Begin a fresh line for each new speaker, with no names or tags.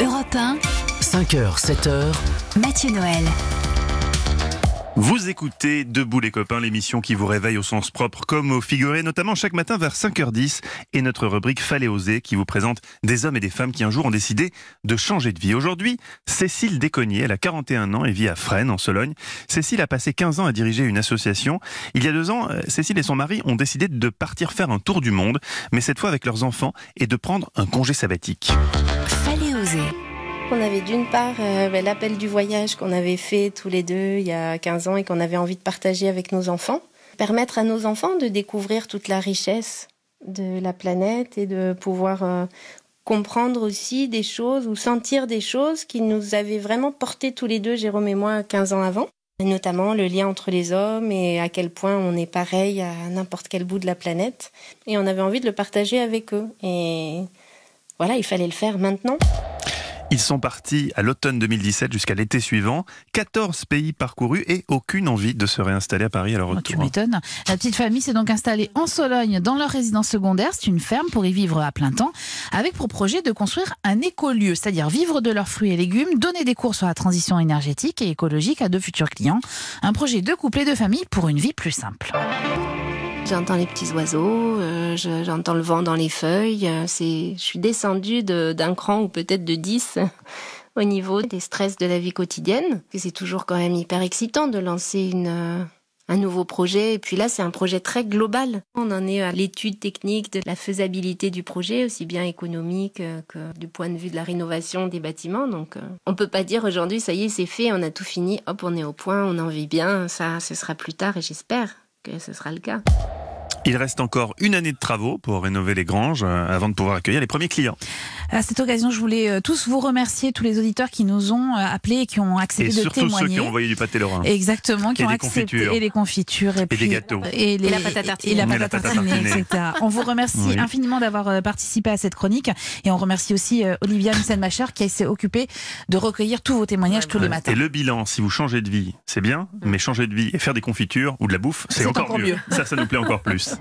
Europe 1,
5h, 7h,
Mathieu Noël.
Vous écoutez Debout les copains, l'émission qui vous réveille au sens propre comme au figuré, notamment chaque matin vers 5h10 et notre rubrique Fallait oser qui vous présente des hommes et des femmes qui un jour ont décidé de changer de vie. Aujourd'hui, Cécile Déconnier, elle a 41 ans et vit à Fresnes en Sologne. Cécile a passé 15 ans à diriger une association. Il y a deux ans, euh, Cécile et son mari ont décidé de partir faire un tour du monde, mais cette fois avec leurs enfants et de prendre un congé sabbatique.
Fallait oser.
On avait d'une part euh, ben, l'appel du voyage qu'on avait fait tous les deux il y a 15 ans et qu'on avait envie de partager avec nos enfants. Permettre à nos enfants de découvrir toute la richesse de la planète et de pouvoir euh, comprendre aussi des choses ou sentir des choses qui nous avaient vraiment porté tous les deux, Jérôme et moi, 15 ans avant. Et notamment le lien entre les hommes et à quel point on est pareil à n'importe quel bout de la planète. Et on avait envie de le partager avec eux. Et voilà, il fallait le faire maintenant.
Ils sont partis à l'automne 2017 jusqu'à l'été suivant. 14 pays parcourus et aucune envie de se réinstaller à Paris à leur
Oh, tu
retour.
m'étonnes. La petite famille s'est donc installée en Sologne dans leur résidence secondaire. C'est une ferme pour y vivre à plein temps, avec pour projet de construire un écolieu, c'est-à-dire vivre de leurs fruits et légumes, donner des cours sur la transition énergétique et écologique à de futurs clients. Un projet de couple et de famille pour une vie plus simple.
J'entends les petits oiseaux, euh, je- j'entends le vent dans les feuilles. euh, je suis descendue de- d'un cran ou peut-être de 10 au niveau des stress de la vie quotidienne. C'est toujours quand même hyper excitant de lancer euh, un nouveau projet. Et puis là, c'est un projet très global. On en est à l'étude technique de la faisabilité du projet, aussi bien économique que du point de vue de la rénovation des bâtiments. Donc, on peut pas dire aujourd'hui, ça y est, c'est fait, on a tout fini, hop, on est au point, on en vit bien. Ça, ce sera plus tard et j'espère que ce sera le cas.
Il reste encore une année de travaux pour rénover les granges euh, avant de pouvoir accueillir les premiers clients.
À cette occasion, je voulais euh, tous vous remercier, tous les auditeurs qui nous ont euh, appelés et qui ont
Et
accepté de
surtout ceux qui ont envoyé du pâté lorrain.
Exactement, qui
Et
ont accepté
confitures.
et les confitures et, puis-
des gâteaux.
et, les-
Et la pâte à tartiner.
et la
Et
pâte à
tartiner,
etc. On vous remercie
Oui.
infiniment d'avoir euh, participé à cette chronique et on remercie aussi euh, Olivia Mussenmacher qui s'est occupée de recueillir tous vos témoignages tous les matins.
Et le bilan, si vous changez de vie, c'est bien, mais changer de vie et faire des confitures ou de la bouffe, c'est
C'est
encore,
encore
mieux.
mieux.
Ça, ça nous plaît encore plus.